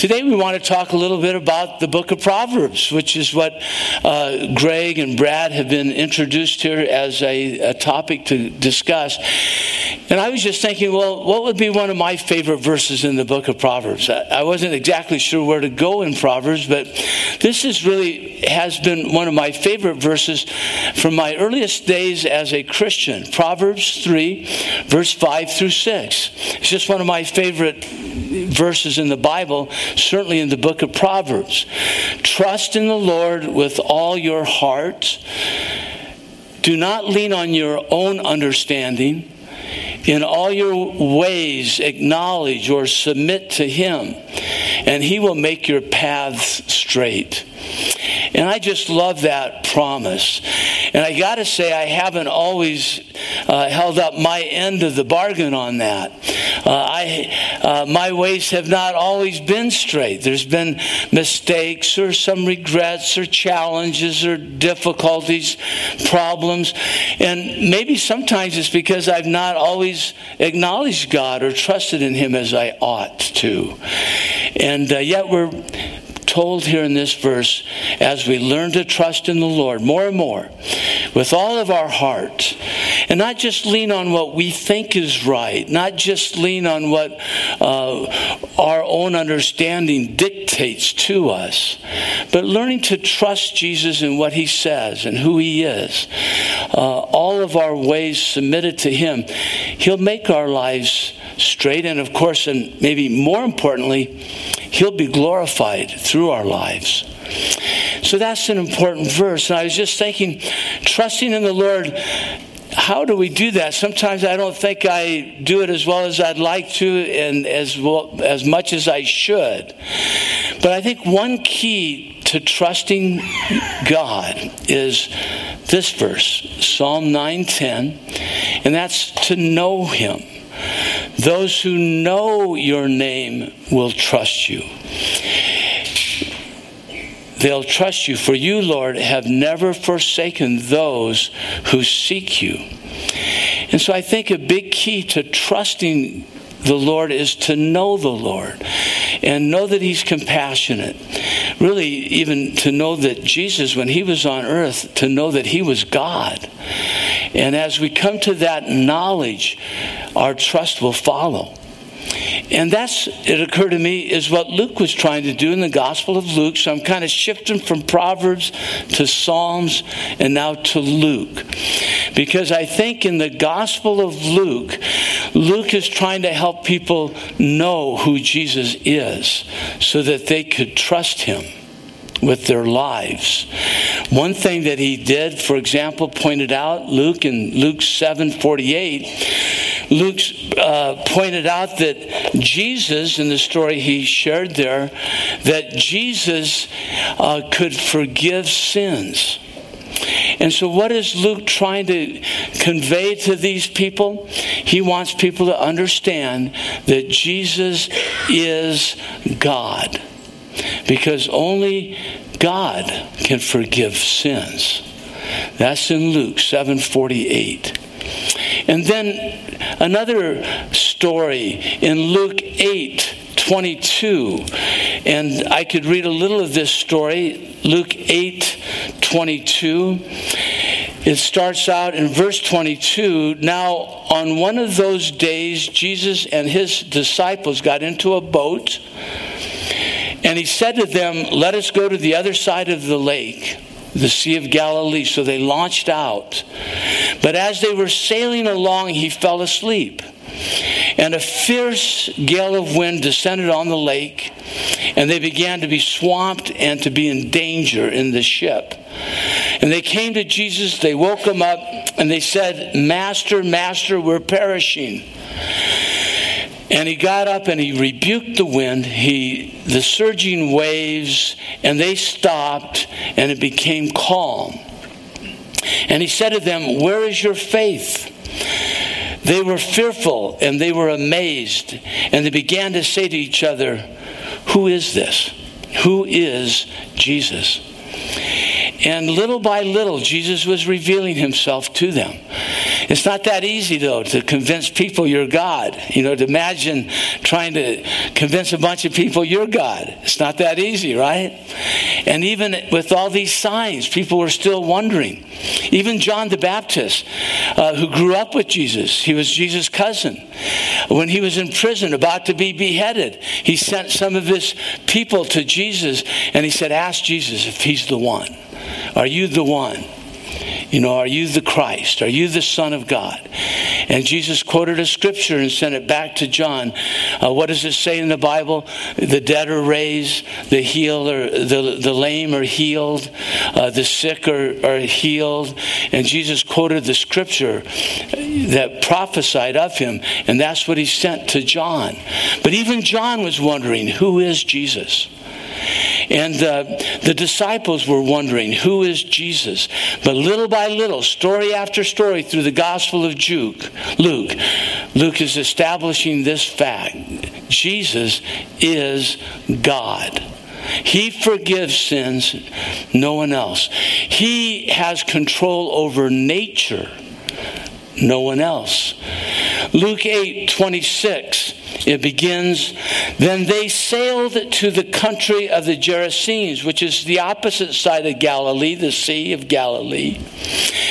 Today we want to talk a little bit about the book of Proverbs, which is what uh, Greg and Brad have been introduced here as a, a topic to discuss. And I was just thinking, well, what would be one of my favorite verses in the book of Proverbs? I wasn't exactly sure where to go in Proverbs, but this is really has been one of my favorite verses from my earliest days as a Christian. Proverbs 3, verse 5 through 6. It's just one of my favorite verses in the Bible, certainly in the book of Proverbs. Trust in the Lord with all your heart. Do not lean on your own understanding. In all your ways, acknowledge or submit to Him, and He will make your paths straight. And I just love that promise. And I got to say, I haven't always uh, held up my end of the bargain on that. Uh, I, uh, my ways have not always been straight. There's been mistakes or some regrets or challenges or difficulties, problems. And maybe sometimes it's because I've not always acknowledged God or trusted in Him as I ought to. And uh, yet we're told here in this verse as we learn to trust in the Lord more and more with all of our heart and not just lean on what we think is right, not just lean on what uh, our own understanding dictates to us, but learning to trust Jesus in what he says and who he is. Uh, all of our ways submitted to him, he'll make our lives straight. And of course, and maybe more importantly, He'll be glorified through our lives. So that's an important verse. And I was just thinking, trusting in the Lord, how do we do that? Sometimes I don't think I do it as well as I'd like to and as well, as much as I should. But I think one key to trusting God is this verse, Psalm 9:10, and that's to know him. Those who know your name will trust you. They'll trust you, for you, Lord, have never forsaken those who seek you. And so I think a big key to trusting the Lord is to know the Lord and know that He's compassionate. Really, even to know that Jesus, when He was on earth, to know that He was God. And as we come to that knowledge, our trust will follow. And that's, it occurred to me, is what Luke was trying to do in the Gospel of Luke. So I'm kind of shifting from Proverbs to Psalms and now to Luke. Because I think in the Gospel of Luke, Luke is trying to help people know who Jesus is so that they could trust him with their lives. One thing that he did, for example, pointed out Luke in Luke 7 48, Luke uh, pointed out that Jesus, in the story he shared there, that Jesus uh, could forgive sins. And so, what is Luke trying to convey to these people? He wants people to understand that Jesus is God because only God can forgive sins. That's in Luke 7:48. And then another story in Luke 8 22. And I could read a little of this story, Luke 8 22. It starts out in verse 22. Now, on one of those days, Jesus and his disciples got into a boat and he said to them, Let us go to the other side of the lake, the Sea of Galilee. So they launched out. But as they were sailing along, he fell asleep. And a fierce gale of wind descended on the lake, and they began to be swamped and to be in danger in the ship. And they came to Jesus, they woke him up, and they said, Master, Master, we're perishing. And he got up and he rebuked the wind, he the surging waves, and they stopped and it became calm. And he said to them, Where is your faith? They were fearful and they were amazed, and they began to say to each other, Who is this? Who is Jesus? And little by little, Jesus was revealing himself to them. It's not that easy, though, to convince people you're God. You know, to imagine trying to convince a bunch of people you're God. It's not that easy, right? And even with all these signs, people were still wondering. Even John the Baptist, uh, who grew up with Jesus, he was Jesus' cousin. When he was in prison, about to be beheaded, he sent some of his people to Jesus and he said, Ask Jesus if he's the one. Are you the one? You know, are you the Christ? Are you the Son of God? And Jesus quoted a scripture and sent it back to John. Uh, what does it say in the Bible? The dead are raised, the healed are, the, the lame are healed, uh, the sick are, are healed. And Jesus quoted the scripture that prophesied of him, and that's what he sent to John. But even John was wondering, who is Jesus? And uh, the disciples were wondering, who is Jesus? But little by little, story after story through the Gospel of Luke, Luke, Luke is establishing this fact Jesus is God. He forgives sins, no one else. He has control over nature, no one else. Luke 8 26 it begins, then they sailed to the country of the Gerasenes, which is the opposite side of Galilee, the Sea of Galilee.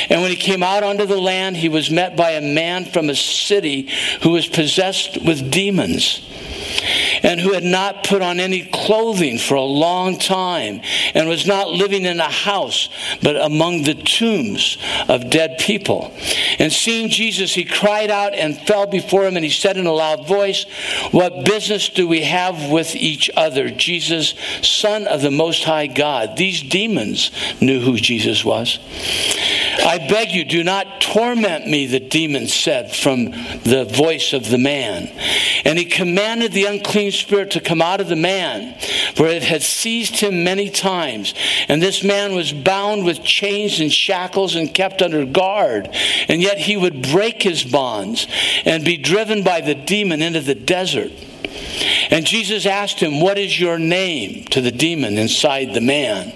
And when he came out onto the land, he was met by a man from a city who was possessed with demons and who had not put on any clothing for a long time and was not living in a house but among the tombs of dead people. And seeing Jesus, he cried out and fell before him and he said in a loud voice, What business do we have with each other? Jesus, Son of the Most High God. These demons knew who Jesus was. I beg you, do not torment me, the demon said from the voice of the man. And he commanded the spirit to come out of the man, for it had seized him many times. And this man was bound with chains and shackles and kept under guard. And yet he would break his bonds and be driven by the demon into the desert. And Jesus asked him, What is your name? to the demon inside the man.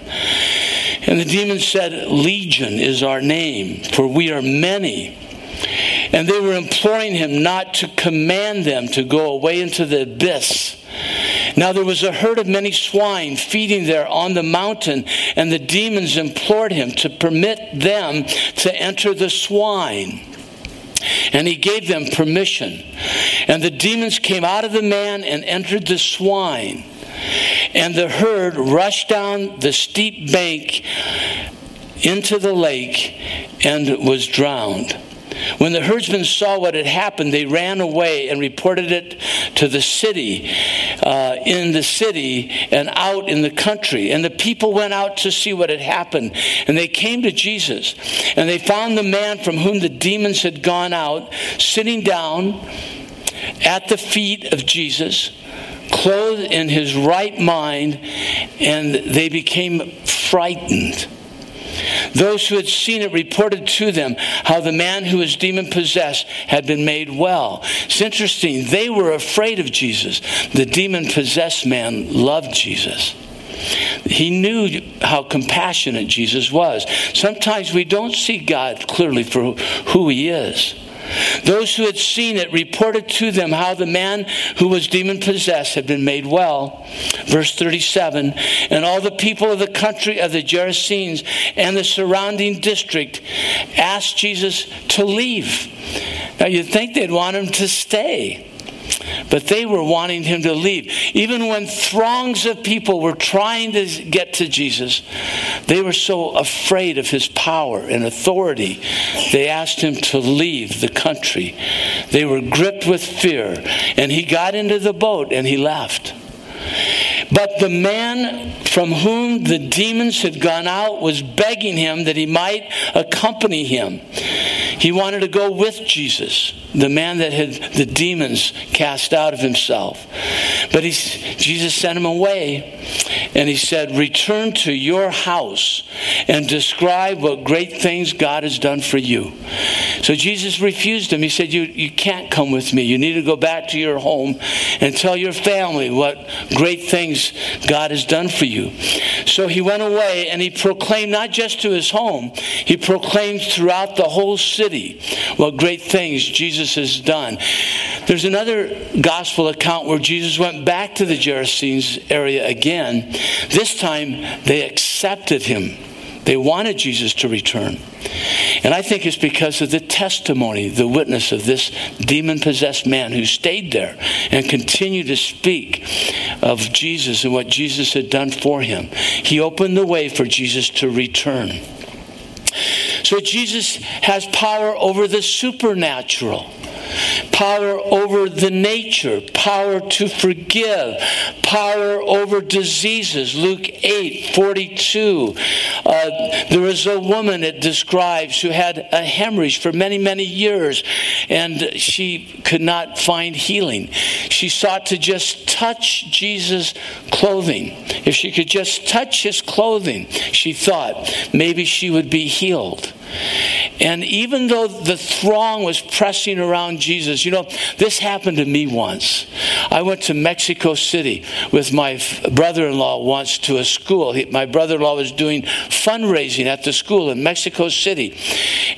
And the demon said, Legion is our name, for we are many. And they were imploring him not to command them to go away into the abyss. Now there was a herd of many swine feeding there on the mountain, and the demons implored him to permit them to enter the swine. And he gave them permission. And the demons came out of the man and entered the swine. And the herd rushed down the steep bank into the lake and was drowned. When the herdsmen saw what had happened, they ran away and reported it to the city, uh, in the city and out in the country. And the people went out to see what had happened. And they came to Jesus, and they found the man from whom the demons had gone out sitting down at the feet of Jesus, clothed in his right mind, and they became frightened. Those who had seen it reported to them how the man who was demon possessed had been made well. It's interesting, they were afraid of Jesus. The demon possessed man loved Jesus. He knew how compassionate Jesus was. Sometimes we don't see God clearly for who he is. Those who had seen it reported to them how the man who was demon possessed had been made well. Verse 37 And all the people of the country of the Gerasenes and the surrounding district asked Jesus to leave. Now you'd think they'd want him to stay. But they were wanting him to leave. Even when throngs of people were trying to get to Jesus, they were so afraid of his power and authority, they asked him to leave the country. They were gripped with fear, and he got into the boat and he left. But the man from whom the demons had gone out was begging him that he might accompany him. He wanted to go with Jesus, the man that had the demons cast out of himself. But he, Jesus sent him away. and he said, Return to your house and describe what great things God has done for you. So Jesus refused him. He said, You, you can't come with me. You need to go back to your home and tell your family what great things God has done for you. So he went away and he proclaimed not just to his home, he proclaimed throughout the whole city what great things Jesus has done. There's another gospel account where Jesus went back to the Gerasenes area again. This time they accepted him. They wanted Jesus to return. And I think it's because of the testimony, the witness of this demon possessed man who stayed there and continued to speak of Jesus and what Jesus had done for him. He opened the way for Jesus to return. So Jesus has power over the supernatural power over the nature, power to forgive, power over diseases. Luke 8 42. Uh, there was a woman it describes who had a hemorrhage for many, many years, and she could not find healing. She sought to just touch Jesus' clothing. If she could just touch his clothing, she thought maybe she would be healed. And even though the throng was pressing around Jesus, you know, this happened to me once. I went to Mexico City with my brother in law once to a school. He, my brother in law was doing fundraising at the school in Mexico City.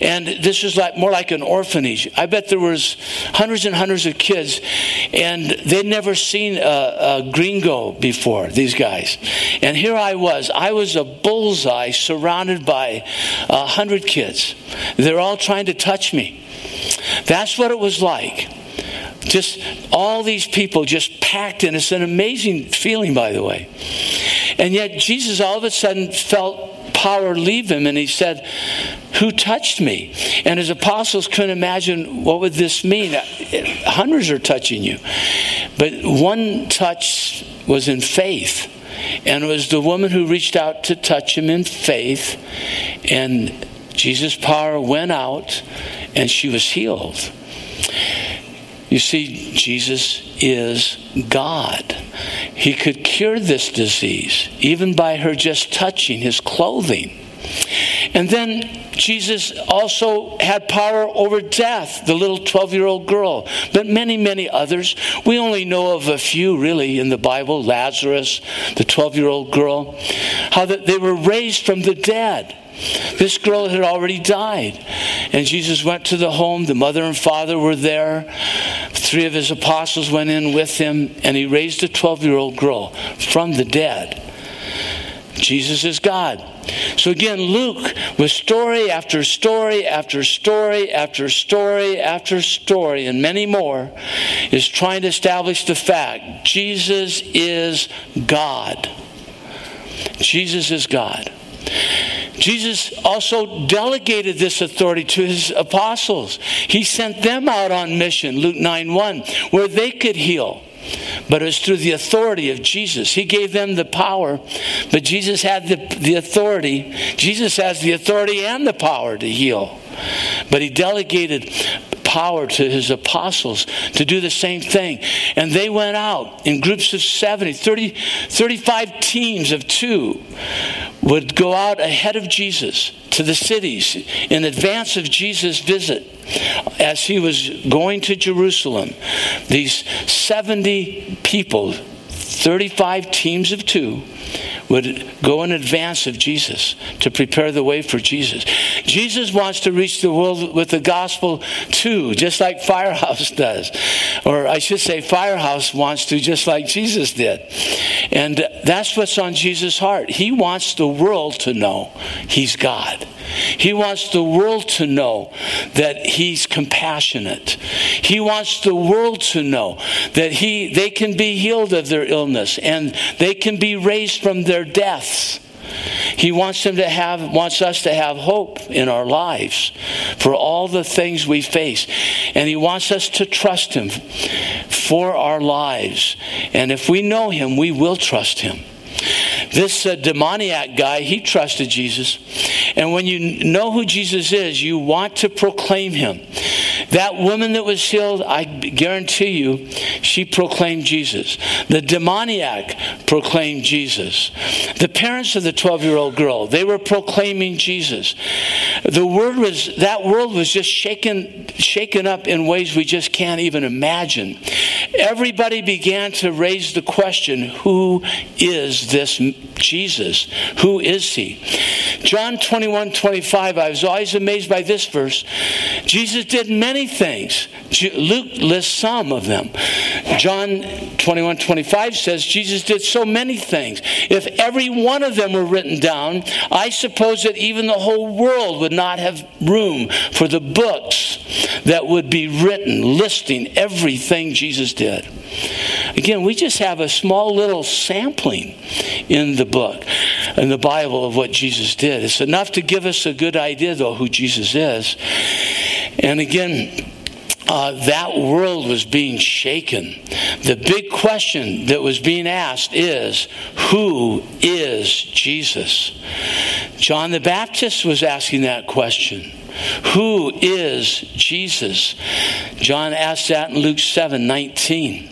And this was like more like an orphanage. I bet there was hundreds and hundreds of kids, and they'd never seen a, a gringo before, these guys. And here I was. I was a bullseye surrounded by a hundred kids kids. They're all trying to touch me. That's what it was like. Just all these people just packed in. It's an amazing feeling, by the way. And yet, Jesus all of a sudden felt power leave him and he said, Who touched me? And his apostles couldn't imagine what would this mean. Hundreds are touching you. But one touch was in faith. And it was the woman who reached out to touch him in faith. And Jesus' power went out and she was healed. You see, Jesus is God. He could cure this disease even by her just touching his clothing. And then Jesus also had power over death, the little 12 year old girl, but many, many others. We only know of a few really in the Bible Lazarus, the 12 year old girl, how that they were raised from the dead. This girl had already died. And Jesus went to the home. The mother and father were there. Three of his apostles went in with him, and he raised a 12 year old girl from the dead. Jesus is God. So again, Luke, with story after story after story after story after story, and many more, is trying to establish the fact Jesus is God. Jesus is God. Jesus also delegated this authority to his apostles. He sent them out on mission, Luke 9 1, where they could heal. But it was through the authority of Jesus. He gave them the power, but Jesus had the, the authority. Jesus has the authority and the power to heal. But he delegated power to his apostles to do the same thing. And they went out in groups of 70, 30, 35 teams of two would go out ahead of Jesus to the cities in advance of Jesus' visit as he was going to Jerusalem. These 70 people, 35 teams of two, would go in advance of Jesus to prepare the way for Jesus. Jesus wants to reach the world with the gospel too, just like Firehouse does. Or I should say, Firehouse wants to, just like Jesus did. And that's what's on Jesus' heart. He wants the world to know He's God. He wants the world to know that he's compassionate. He wants the world to know that he they can be healed of their illness and they can be raised from their deaths. He wants them to have wants us to have hope in our lives for all the things we face. And he wants us to trust him for our lives. And if we know him, we will trust him. This uh, demoniac guy, he trusted Jesus. And when you know who Jesus is, you want to proclaim him. That woman that was healed, I guarantee you, she proclaimed Jesus. The demoniac proclaimed Jesus. The parents of the 12 year old girl, they were proclaiming Jesus. The word was, that world was just shaken, shaken up in ways we just can't even imagine. Everybody began to raise the question who is this Jesus? Who is he? John 21 25, I was always amazed by this verse. Jesus did many things. Luke lists some of them. John 21 25 says Jesus did so many things. If every one of them were written down, I suppose that even the whole world would not have room for the books that would be written listing everything Jesus did. Again, we just have a small little sampling in the book, in the Bible, of what Jesus did. It's enough to give us a good idea, though, who Jesus is. And again, uh, that world was being shaken. The big question that was being asked is who is Jesus? John the Baptist was asking that question. Who is Jesus? John asked that in Luke 7 19.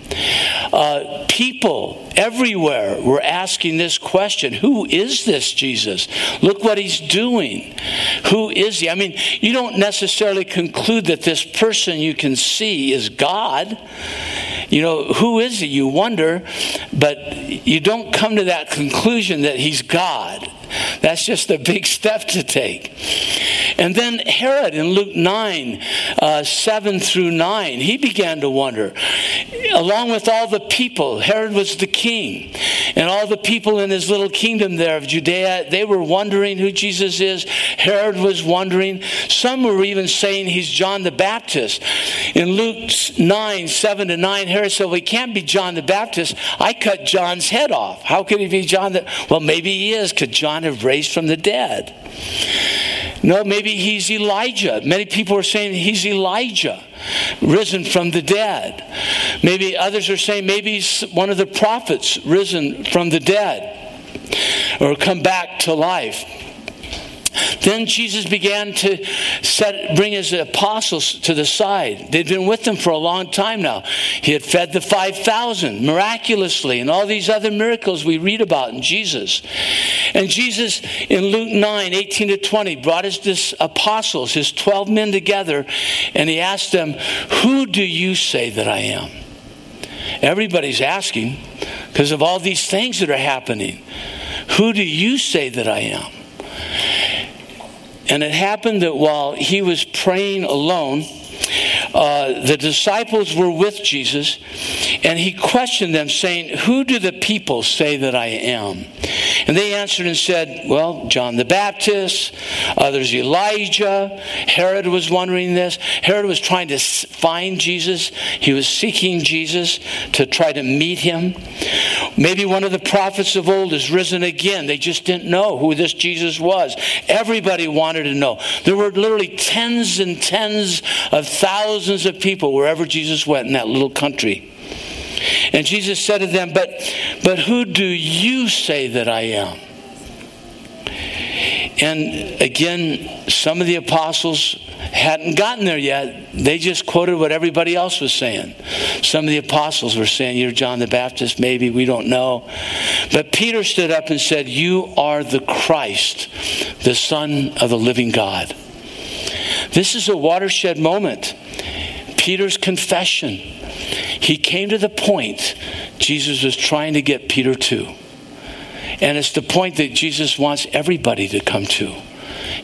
Uh, people everywhere were asking this question Who is this Jesus? Look what he's doing. Who is he? I mean, you don't necessarily conclude that this person you can see is God. You know, who is he? You wonder, but you don't come to that conclusion that he's God. That's just a big step to take. And then Herod in Luke 9, uh, 7 through 9, he began to wonder. Along with all the people, Herod was the king, and all the people in his little kingdom there of Judea, they were wondering who Jesus is. Herod was wondering. Some were even saying he's John the Baptist. In Luke 9, 7 to 9, Herod said, Well, he can't be John the Baptist. I cut John's head off. How could he be John the Well, maybe he is. Could John have raised from the dead? No, maybe he's Elijah. Many people are saying he's Elijah, risen from the dead. Maybe others are saying maybe he's one of the prophets risen from the dead or come back to life. Then Jesus began to set, bring his apostles to the side. They'd been with him for a long time now. He had fed the 5,000 miraculously and all these other miracles we read about in Jesus. And Jesus, in Luke 9 18 to 20, brought his apostles, his 12 men together, and he asked them, Who do you say that I am? Everybody's asking because of all these things that are happening. Who do you say that I am? And it happened that while he was praying alone, uh, the disciples were with Jesus, and he questioned them, saying, Who do the people say that I am? And they answered and said, Well, John the Baptist, others Elijah. Herod was wondering this. Herod was trying to find Jesus, he was seeking Jesus to try to meet him. Maybe one of the prophets of old is risen again. They just didn't know who this Jesus was. Everybody wanted to know. There were literally tens and tens of thousands of people wherever Jesus went in that little country. And Jesus said to them, But, but who do you say that I am? And again, some of the apostles hadn't gotten there yet. They just quoted what everybody else was saying. Some of the apostles were saying, You're John the Baptist, maybe, we don't know. But Peter stood up and said, You are the Christ, the Son of the living God. This is a watershed moment. Peter's confession. He came to the point Jesus was trying to get Peter to. And it's the point that Jesus wants everybody to come to.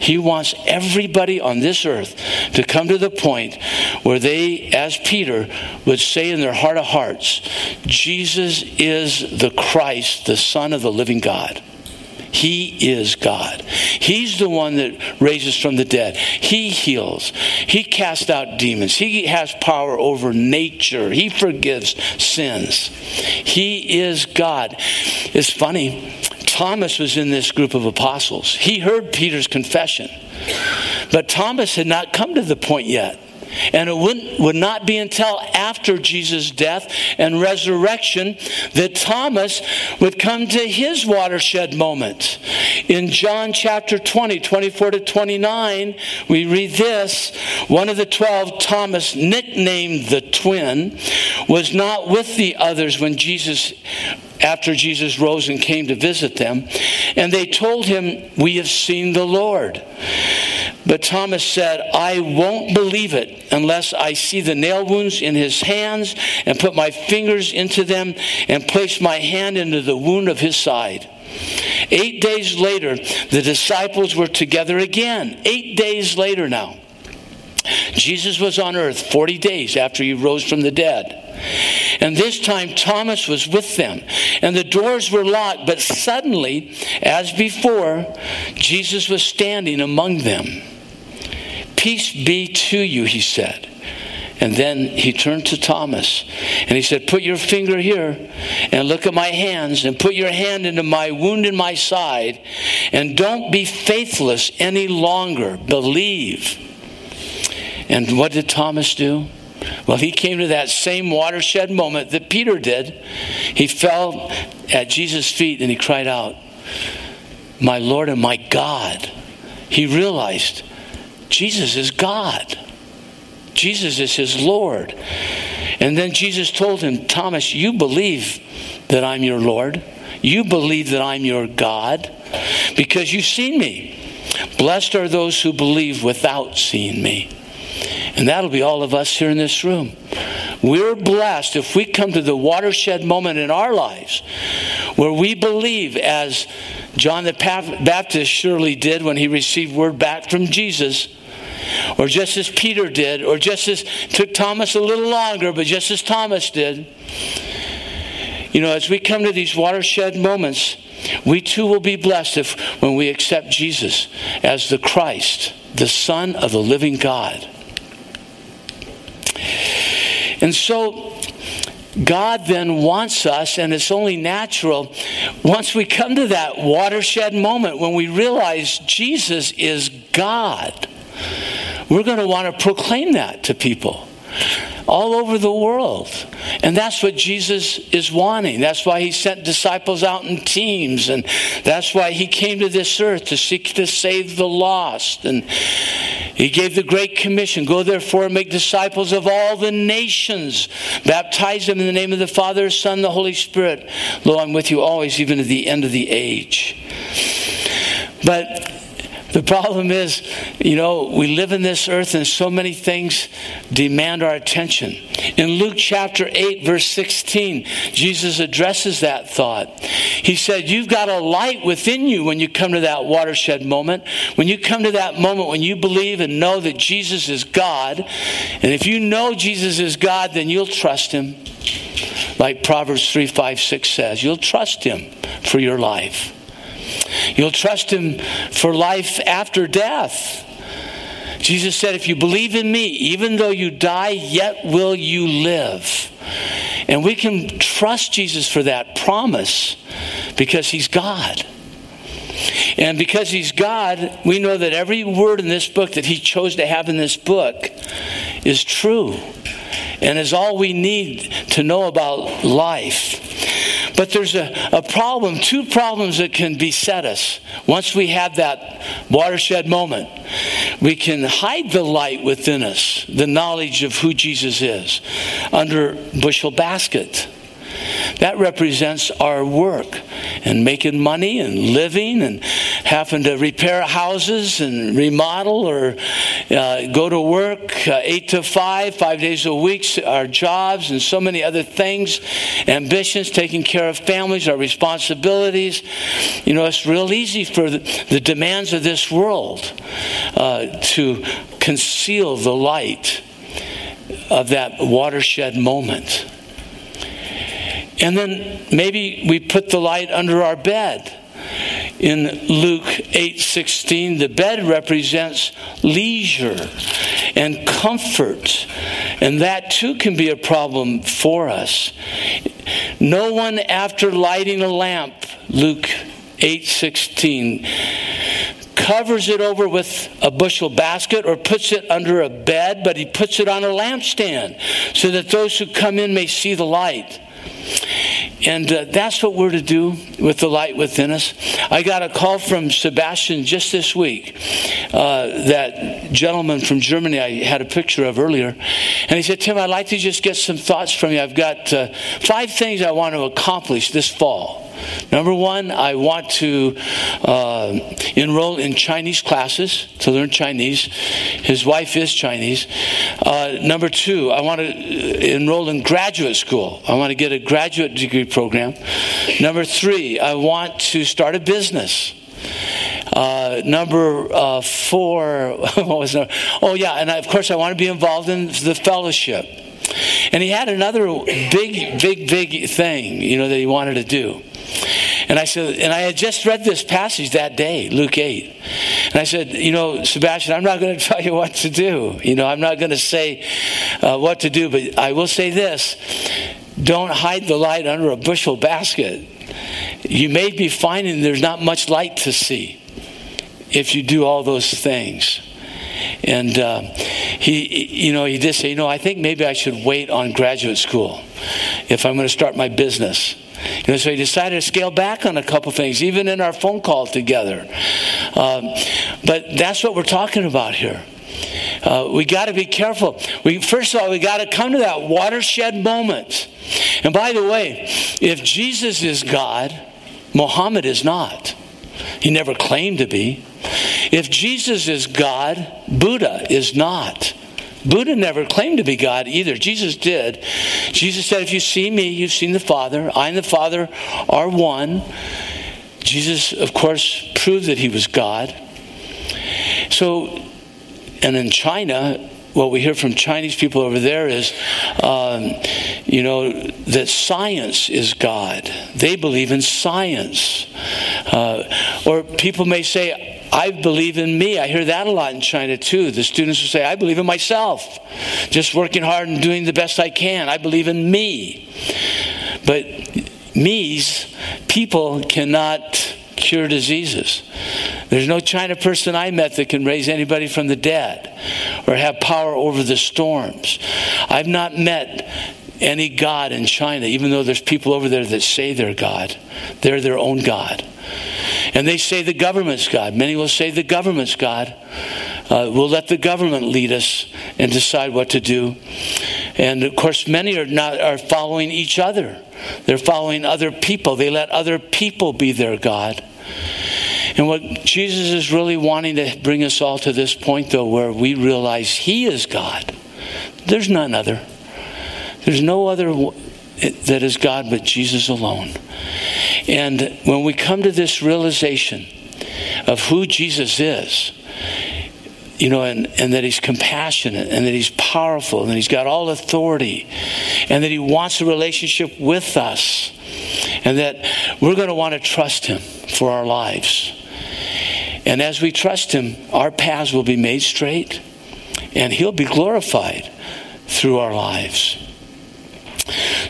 He wants everybody on this earth to come to the point where they, as Peter, would say in their heart of hearts, Jesus is the Christ, the Son of the living God. He is God. He's the one that raises from the dead. He heals. He casts out demons. He has power over nature. He forgives sins. He is God. It's funny. Thomas was in this group of apostles. He heard Peter's confession. But Thomas had not come to the point yet. And it wouldn't, would not be until after Jesus' death and resurrection that Thomas would come to his watershed moment. In John chapter 20, 24 to 29, we read this One of the twelve, Thomas, nicknamed the twin, was not with the others when Jesus after Jesus rose and came to visit them. And they told him, We have seen the Lord. But Thomas said, I won't believe it unless I see the nail wounds in his hands and put my fingers into them and place my hand into the wound of his side. Eight days later, the disciples were together again. Eight days later now. Jesus was on earth 40 days after he rose from the dead. And this time Thomas was with them, and the doors were locked, but suddenly, as before, Jesus was standing among them. Peace be to you, he said. And then he turned to Thomas and he said, Put your finger here and look at my hands and put your hand into my wound in my side and don't be faithless any longer. Believe. And what did Thomas do? Well, he came to that same watershed moment that Peter did. He fell at Jesus' feet and he cried out, My Lord and my God. He realized Jesus is God, Jesus is his Lord. And then Jesus told him, Thomas, you believe that I'm your Lord. You believe that I'm your God because you've seen me. Blessed are those who believe without seeing me. And that'll be all of us here in this room. We're blessed if we come to the watershed moment in our lives where we believe, as John the Baptist surely did when he received word back from Jesus, or just as Peter did, or just as took Thomas a little longer, but just as Thomas did. You know, as we come to these watershed moments, we too will be blessed if when we accept Jesus as the Christ, the Son of the living God. And so God then wants us, and it's only natural, once we come to that watershed moment when we realize Jesus is God, we're going to want to proclaim that to people all over the world. And that's what Jesus is wanting. That's why he sent disciples out in teams. And that's why he came to this earth to seek to save the lost. And he gave the Great Commission go therefore and make disciples of all the nations, baptize them in the name of the Father, Son, the Holy Spirit. Lo, I'm with you always, even to the end of the age. But the problem is, you know, we live in this earth and so many things demand our attention. In Luke chapter 8, verse 16, Jesus addresses that thought. He said, You've got a light within you when you come to that watershed moment. When you come to that moment when you believe and know that Jesus is God. And if you know Jesus is God, then you'll trust Him. Like Proverbs 3, 5, 6 says, you'll trust Him for your life. You'll trust Him for life after death. Jesus said, If you believe in me, even though you die, yet will you live. And we can trust Jesus for that promise because He's God. And because He's God, we know that every word in this book that He chose to have in this book is true and is all we need to know about life. But there's a, a problem, two problems that can beset us once we have that watershed moment. We can hide the light within us, the knowledge of who Jesus is, under bushel basket. That represents our work and making money and living and having to repair houses and remodel or uh, go to work uh, eight to five, five days a week, our jobs and so many other things, ambitions, taking care of families, our responsibilities. You know, it's real easy for the, the demands of this world uh, to conceal the light of that watershed moment. And then maybe we put the light under our bed. In Luke 8:16, the bed represents leisure and comfort. And that too can be a problem for us. No one after lighting a lamp, Luke 8:16 covers it over with a bushel basket or puts it under a bed, but he puts it on a lampstand so that those who come in may see the light. And uh, that's what we're to do with the light within us. I got a call from Sebastian just this week, uh, that gentleman from Germany I had a picture of earlier. And he said, Tim, I'd like to just get some thoughts from you. I've got uh, five things I want to accomplish this fall. Number one, I want to uh, enroll in Chinese classes to learn Chinese. His wife is Chinese. Uh, number two, I want to enroll in graduate school. I want to get a graduate degree program. Number three, I want to start a business. Uh, number uh, four, what was number? Oh, yeah, and I, of course, I want to be involved in the fellowship. And he had another big, big, big thing, you know, that he wanted to do. And I said, and I had just read this passage that day, Luke 8. And I said, you know, Sebastian, I'm not going to tell you what to do. You know, I'm not going to say uh, what to do, but I will say this don't hide the light under a bushel basket. You may be finding there's not much light to see if you do all those things. And uh, he, you know, he did say, you know, I think maybe I should wait on graduate school if I'm going to start my business. You know, so he decided to scale back on a couple things, even in our phone call together. Um, but that's what we're talking about here. Uh, we got to be careful. We, first of all, we got to come to that watershed moment. And by the way, if Jesus is God, Muhammad is not. He never claimed to be. If Jesus is God, Buddha is not. Buddha never claimed to be God either. Jesus did. Jesus said, If you see me, you've seen the Father. I and the Father are one. Jesus, of course, proved that he was God. So, and in China, what we hear from Chinese people over there is, um, you know, that science is God. They believe in science. Uh, or people may say, I believe in me. I hear that a lot in China too. The students will say, I believe in myself. Just working hard and doing the best I can. I believe in me. But me's, people cannot cure diseases. There's no China person I met that can raise anybody from the dead or have power over the storms. I've not met any God in China, even though there's people over there that say they're God. They're their own God. And they say the government's God. Many will say the government's God. Uh, we'll let the government lead us and decide what to do. And of course, many are not are following each other. They're following other people. They let other people be their God. And what Jesus is really wanting to bring us all to this point, though, where we realize He is God. There's none other. There's no other that is God but Jesus alone. And when we come to this realization of who Jesus is, you know, and, and that he's compassionate and that he's powerful and that he's got all authority and that he wants a relationship with us and that we're going to want to trust him for our lives. And as we trust him, our paths will be made straight and he'll be glorified through our lives.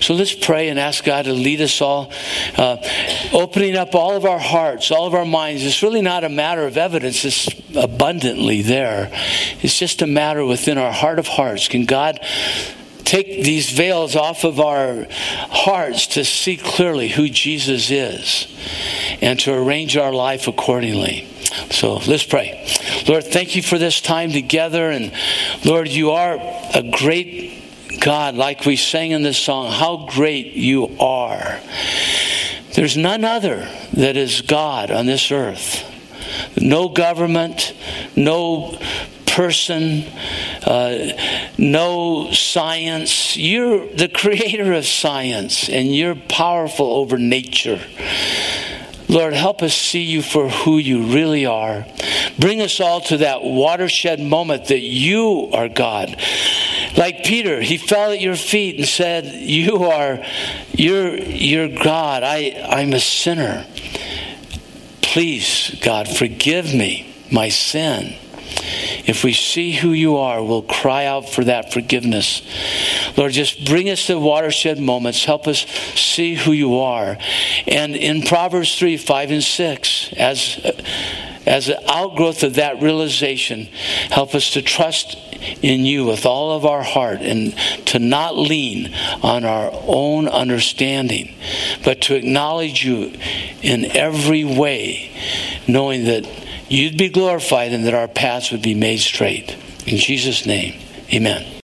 So let's pray and ask God to lead us all, uh, opening up all of our hearts, all of our minds. It's really not a matter of evidence, it's abundantly there. It's just a matter within our heart of hearts. Can God take these veils off of our hearts to see clearly who Jesus is and to arrange our life accordingly? So let's pray. Lord, thank you for this time together. And Lord, you are a great God, like we sang in this song, how great you are. There's none other that is God on this earth. No government, no person, uh, no science. You're the creator of science, and you're powerful over nature. Lord, help us see you for who you really are. Bring us all to that watershed moment that you are God. Like Peter, he fell at your feet and said, You are you're you're God. I, I'm a sinner. Please, God, forgive me my sin. If we see who you are, we'll cry out for that forgiveness. Lord, just bring us to watershed moments. Help us see who you are. And in Proverbs 3 5 and 6, as as an outgrowth of that realization, help us to trust in you with all of our heart and to not lean on our own understanding, but to acknowledge you in every way, knowing that you'd be glorified and that our paths would be made straight. In Jesus' name, amen.